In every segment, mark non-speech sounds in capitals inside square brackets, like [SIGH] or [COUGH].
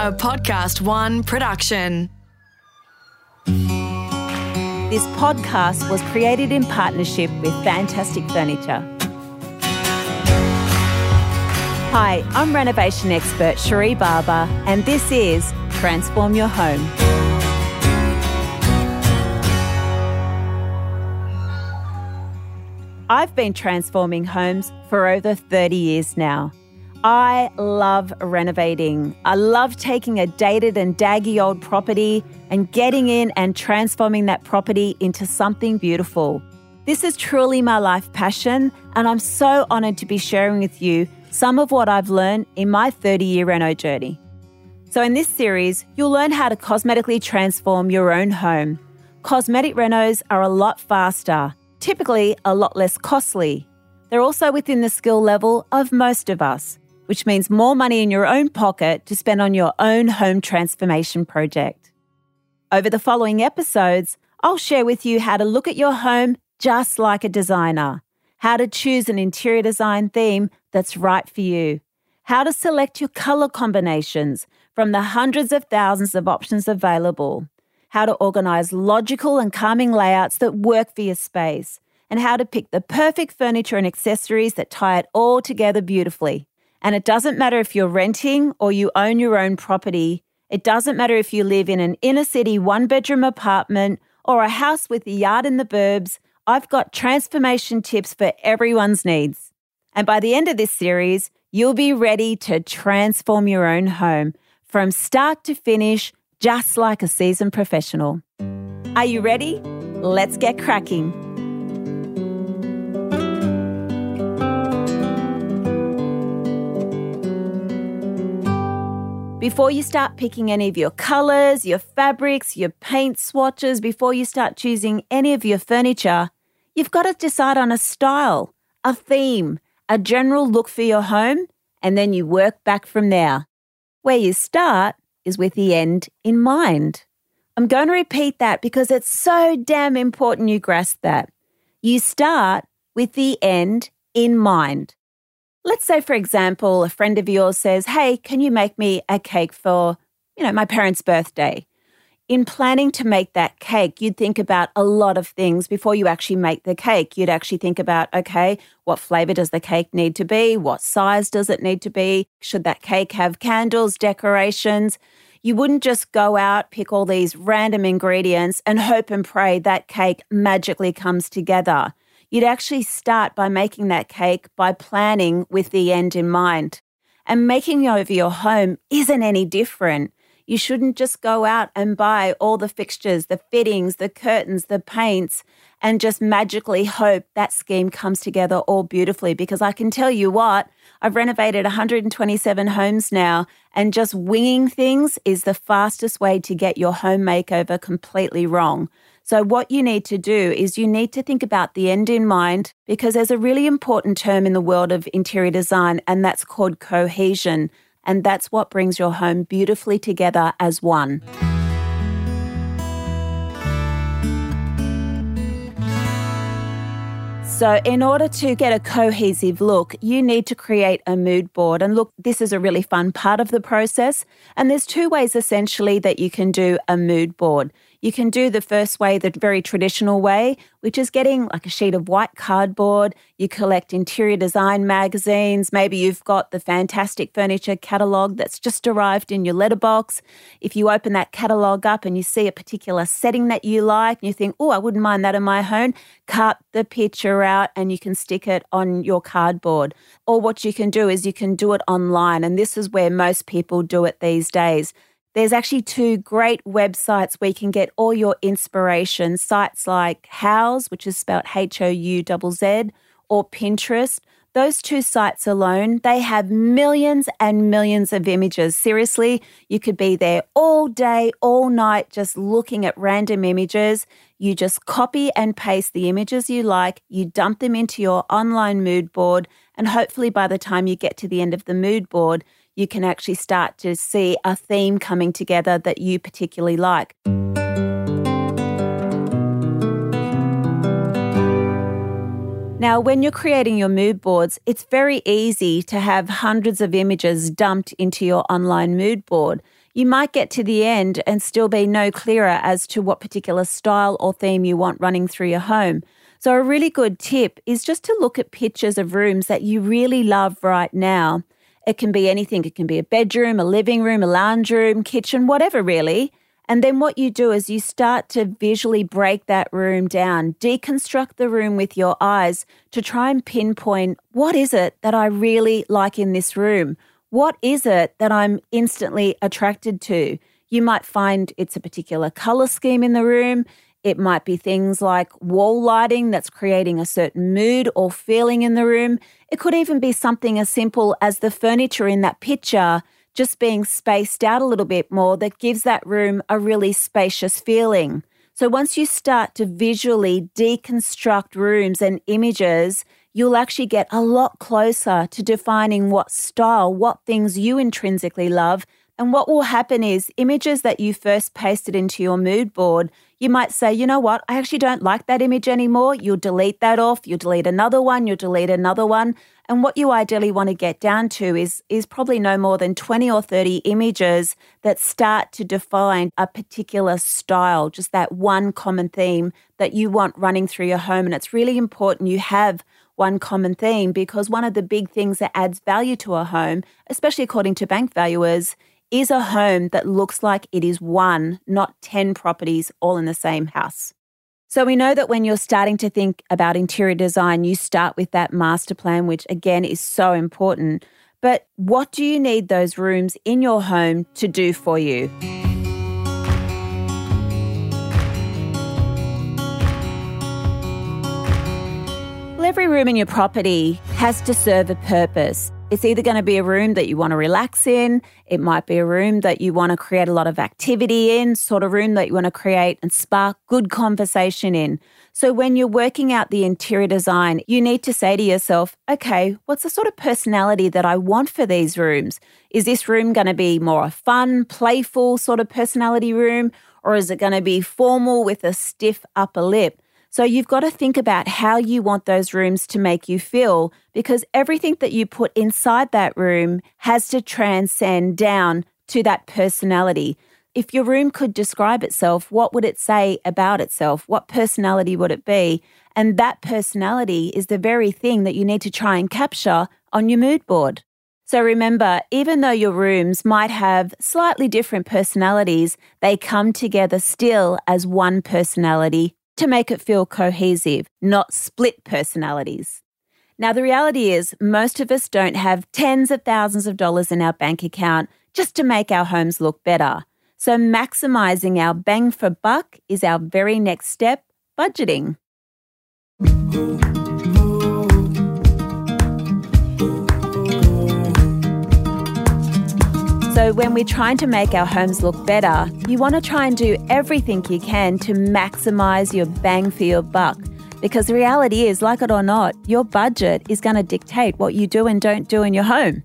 a Podcast One production. This podcast was created in partnership with Fantastic Furniture. Hi, I'm renovation expert Cherie Barber, and this is Transform Your Home. I've been transforming homes for over 30 years now. I love renovating. I love taking a dated and daggy old property and getting in and transforming that property into something beautiful. This is truly my life passion, and I'm so honoured to be sharing with you some of what I've learned in my 30 year reno journey. So, in this series, you'll learn how to cosmetically transform your own home. Cosmetic renos are a lot faster typically a lot less costly. They're also within the skill level of most of us, which means more money in your own pocket to spend on your own home transformation project. Over the following episodes, I'll share with you how to look at your home just like a designer, how to choose an interior design theme that's right for you, how to select your color combinations from the hundreds of thousands of options available, how to organize logical and calming layouts that work for your space, and how to pick the perfect furniture and accessories that tie it all together beautifully. And it doesn't matter if you're renting or you own your own property. It doesn't matter if you live in an inner city one bedroom apartment or a house with a yard in the burbs. I've got transformation tips for everyone's needs. And by the end of this series, you'll be ready to transform your own home from start to finish just like a seasoned professional. Are you ready? Let's get cracking. Before you start picking any of your colours, your fabrics, your paint swatches, before you start choosing any of your furniture, you've got to decide on a style, a theme, a general look for your home, and then you work back from there. Where you start is with the end in mind. I'm going to repeat that because it's so damn important you grasp that. You start with the end in mind. Let's say, for example, a friend of yours says, Hey, can you make me a cake for, you know, my parents' birthday? in planning to make that cake, you'd think about a lot of things before you actually make the cake. You'd actually think about, okay, what flavor does the cake need to be? What size does it need to be? Should that cake have candles, decorations? You wouldn't just go out, pick all these random ingredients and hope and pray that cake magically comes together. You'd actually start by making that cake by planning with the end in mind. And making over your home isn't any different. You shouldn't just go out and buy all the fixtures, the fittings, the curtains, the paints, and just magically hope that scheme comes together all beautifully. Because I can tell you what, I've renovated 127 homes now, and just winging things is the fastest way to get your home makeover completely wrong. So, what you need to do is you need to think about the end in mind because there's a really important term in the world of interior design, and that's called cohesion and that's what brings your home beautifully together as one. So, in order to get a cohesive look, you need to create a mood board. And look, this is a really fun part of the process. And there's two ways essentially that you can do a mood board. You can do the first way, the very traditional way, which is getting like a sheet of white cardboard. You collect interior design magazines. Maybe you've got the fantastic furniture catalogue that's just arrived in your letterbox. If you open that catalogue up and you see a particular setting that you like, and you think, oh, I wouldn't mind that in my home, cut the picture out and you can stick it on your cardboard. Or what you can do is you can do it online. And this is where most people do it these days. There's actually two great websites where you can get all your inspiration. Sites like Houzz, which is spelled H O U Z, or Pinterest. Those two sites alone, they have millions and millions of images. Seriously, you could be there all day, all night, just looking at random images. You just copy and paste the images you like, you dump them into your online mood board, and hopefully by the time you get to the end of the mood board, you can actually start to see a theme coming together that you particularly like. Now, when you're creating your mood boards, it's very easy to have hundreds of images dumped into your online mood board. you might get to the end and still be no clearer as to what particular style or theme you want running through your home. So, a really good tip is just to look at pictures of rooms that you really love right now. It can be anything, it can be a bedroom, a living room, a lounge room, kitchen, whatever really. And then what you do is you start to visually break that room down, deconstruct the room with your eyes to try and pinpoint what is it that I really like in this room? What is it that I'm instantly attracted to? You might find it's a particular color scheme in the room. It might be things like wall lighting that's creating a certain mood or feeling in the room. It could even be something as simple as the furniture in that picture just being spaced out a little bit more that gives that room a really spacious feeling. So once you start to visually deconstruct rooms and images, you'll actually get a lot closer to defining what style, what things you intrinsically love. And what will happen is images that you first pasted into your mood board, you might say, you know what, I actually don't like that image anymore. You'll delete that off, you'll delete another one, you'll delete another one. And what you ideally want to get down to is, is probably no more than 20 or 30 images that start to define a particular style, just that one common theme that you want running through your home. And it's really important you have one common theme because one of the big things that adds value to a home, especially according to bank valuers, is a home that looks like it is one, not 10 properties all in the same house. So we know that when you're starting to think about interior design, you start with that master plan, which again is so important. But what do you need those rooms in your home to do for you? Every room in your property has to serve a purpose. It's either going to be a room that you want to relax in, it might be a room that you want to create a lot of activity in, sort of room that you want to create and spark good conversation in. So when you're working out the interior design, you need to say to yourself, okay, what's the sort of personality that I want for these rooms? Is this room going to be more a fun, playful sort of personality room? Or is it going to be formal with a stiff upper lip? So you've got to think about how you want those rooms to make you feel because everything that you put inside that room has to transcend down to that personality. If your room could describe itself, what would it say about itself? What personality would it be? And that personality is the very thing that you need to try and capture on your mood board. So remember, even though your rooms might have slightly different personalities, they come together still as one personality to make it feel cohesive, not split personalities. Now, the reality is, most of us don't have tens of thousands of dollars in our bank account just to make our homes look better. So, maximizing our bang for buck is our very next step budgeting. So, when we're trying to make our homes look better, you want to try and do everything you can to maximize your bang for your buck. Because the reality is, like it or not, your budget is going to dictate what you do and don't do in your home.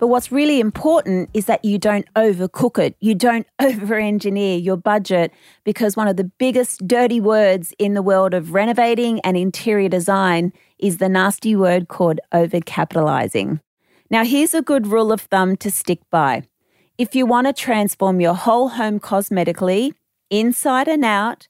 But what's really important is that you don't overcook it. You don't [LAUGHS] over engineer your budget because one of the biggest dirty words in the world of renovating and interior design is the nasty word called overcapitalizing. Now, here's a good rule of thumb to stick by. If you want to transform your whole home cosmetically, inside and out,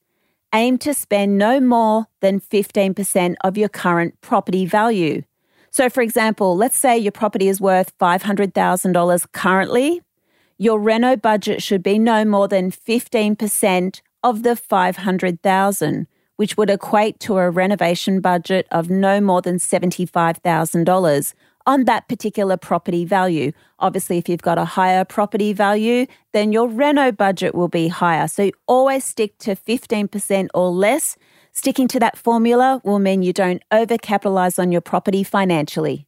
aim to spend no more than 15% of your current property value. So, for example, let's say your property is worth $500,000 currently. Your reno budget should be no more than 15% of the 500,000, which would equate to a renovation budget of no more than $75,000 on that particular property value. Obviously, if you've got a higher property value, then your reno budget will be higher. So always stick to 15% or less. Sticking to that formula will mean you don't overcapitalize on your property financially.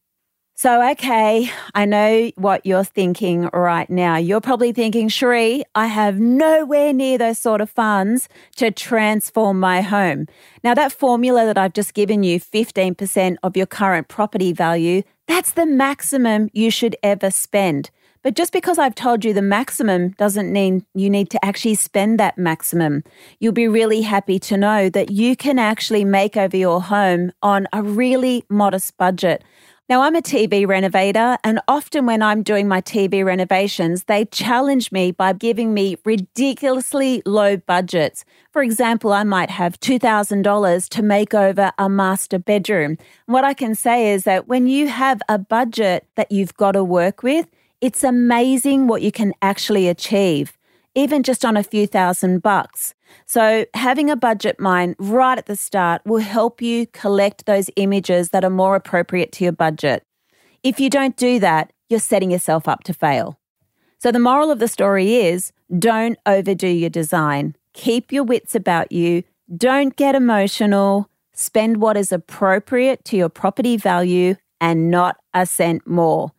So, okay, I know what you're thinking right now. You're probably thinking, Cherie, I have nowhere near those sort of funds to transform my home. Now, that formula that I've just given you, 15% of your current property value, that's the maximum you should ever spend. But just because I've told you the maximum doesn't mean you need to actually spend that maximum. You'll be really happy to know that you can actually make over your home on a really modest budget. Now, I'm a TV renovator, and often when I'm doing my TV renovations, they challenge me by giving me ridiculously low budgets. For example, I might have $2,000 to make over a master bedroom. What I can say is that when you have a budget that you've got to work with, it's amazing what you can actually achieve, even just on a few thousand bucks. So, having a budget mind right at the start will help you collect those images that are more appropriate to your budget. If you don't do that, you're setting yourself up to fail. So, the moral of the story is don't overdo your design. Keep your wits about you. Don't get emotional. Spend what is appropriate to your property value and not a cent more.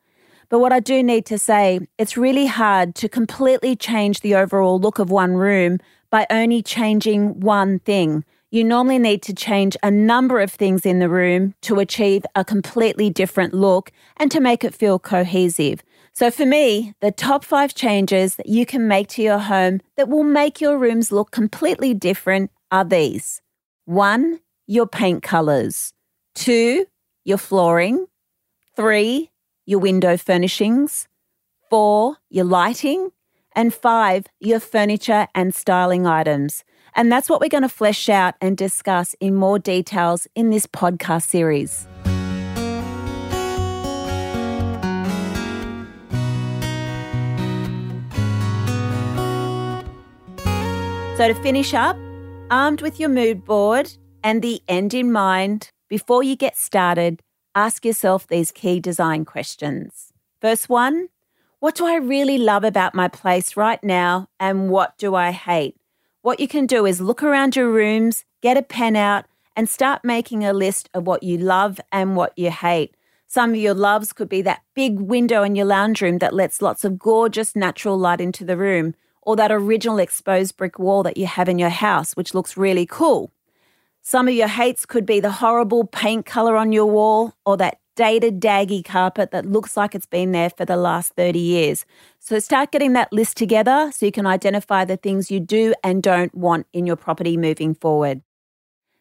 But what I do need to say, it's really hard to completely change the overall look of one room by only changing one thing. You normally need to change a number of things in the room to achieve a completely different look and to make it feel cohesive. So, for me, the top five changes that you can make to your home that will make your rooms look completely different are these. One, your paint colors, two, your flooring, three, your window furnishings, four, your lighting, and five, your furniture and styling items. And that's what we're going to flesh out and discuss in more details in this podcast series. So, to finish up, armed with your mood board and the end in mind, before you get started, ask yourself these key design questions. First one what do I really love about my place right now, and what do I hate? What you can do is look around your rooms, get a pen out, and start making a list of what you love and what you hate. Some of your loves could be that big window in your lounge room that lets lots of gorgeous natural light into the room, or that original exposed brick wall that you have in your house, which looks really cool. Some of your hates could be the horrible paint color on your wall, or that dated, daggy carpet that looks like it's been there for the last 30 years. So start getting that list together so you can identify the things you do and don't want in your property moving forward.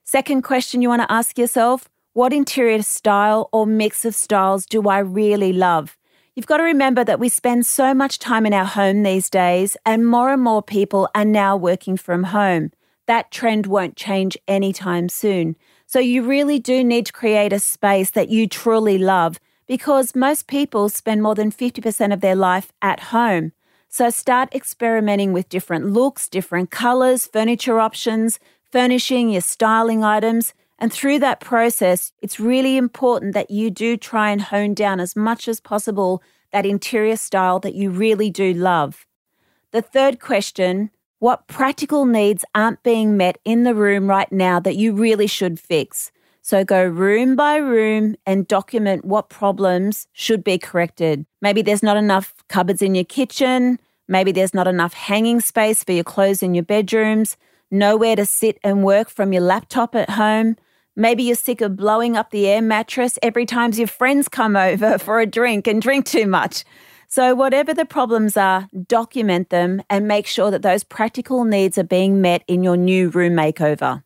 Second question you want to ask yourself what interior style or mix of styles do I really love? You've got to remember that we spend so much time in our home these days, and more and more people are now working from home. That trend won't change anytime soon. So you really do need to create a space that you truly love because most people spend more than 50% of their life at home. So start experimenting with different looks, different colors, furniture options, furnishing your styling items. And through that process, it's really important that you do try and hone down as much as possible that interior style that you really do love. The third question what practical needs aren't being met in the room right now that you really should fix. So go room by room and document what problems should be corrected. Maybe there's not enough cupboards in your kitchen. Maybe there's not enough hanging space for your clothes in your bedrooms. Nowhere to sit and work from your laptop at home. Maybe you're sick of blowing up the air mattress every time your friends come over [LAUGHS] for a drink and drink too much. So, whatever the problems are, document them and make sure that those practical needs are being met in your new room makeover.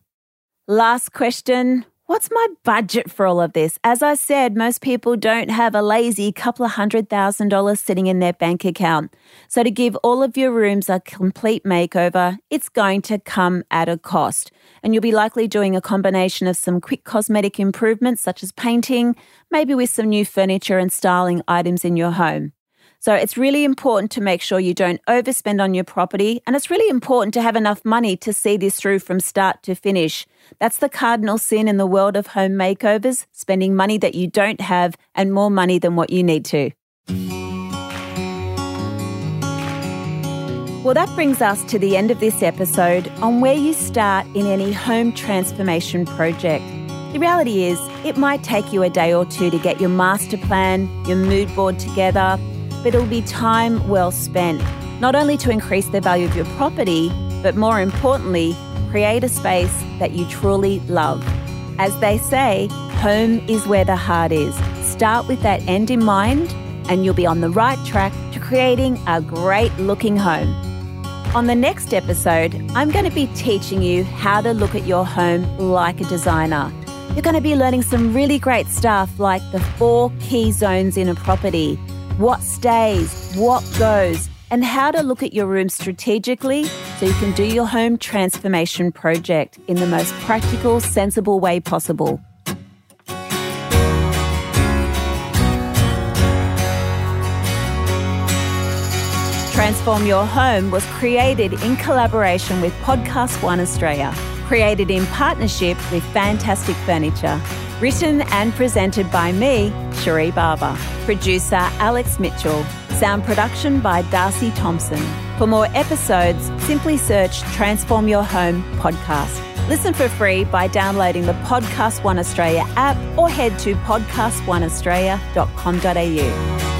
Last question What's my budget for all of this? As I said, most people don't have a lazy couple of hundred thousand dollars sitting in their bank account. So, to give all of your rooms a complete makeover, it's going to come at a cost. And you'll be likely doing a combination of some quick cosmetic improvements, such as painting, maybe with some new furniture and styling items in your home. So it's really important to make sure you don't overspend on your property. And it's really important to have enough money to see this through from start to finish. That's the cardinal sin in the world of home makeovers spending money that you don't have and more money than what you need to. Well, that brings us to the end of this episode on where you start in any home transformation project. The reality is, it might take you a day or two to get your master plan, your mood board together, but it'll be time well spent, not only to increase the value of your property, but more importantly, create a space that you truly love. As they say, home is where the heart is. Start with that end in mind, and you'll be on the right track to creating a great looking home. On the next episode, I'm going to be teaching you how to look at your home like a designer. You're going to be learning some really great stuff like the four key zones in a property, what stays, what goes, and how to look at your room strategically so you can do your home transformation project in the most practical, sensible way possible. Transform Your Home was created in collaboration with Podcast One Australia created in partnership with Fantastic Furniture. Written and presented by me, Cherie Barber. Producer Alex Mitchell. Sound production by Darcy Thompson. For more episodes, simply search Transform Your Home podcast. Listen for free by downloading the Podcast One Australia app or head to podcastoneaustralia.com.au.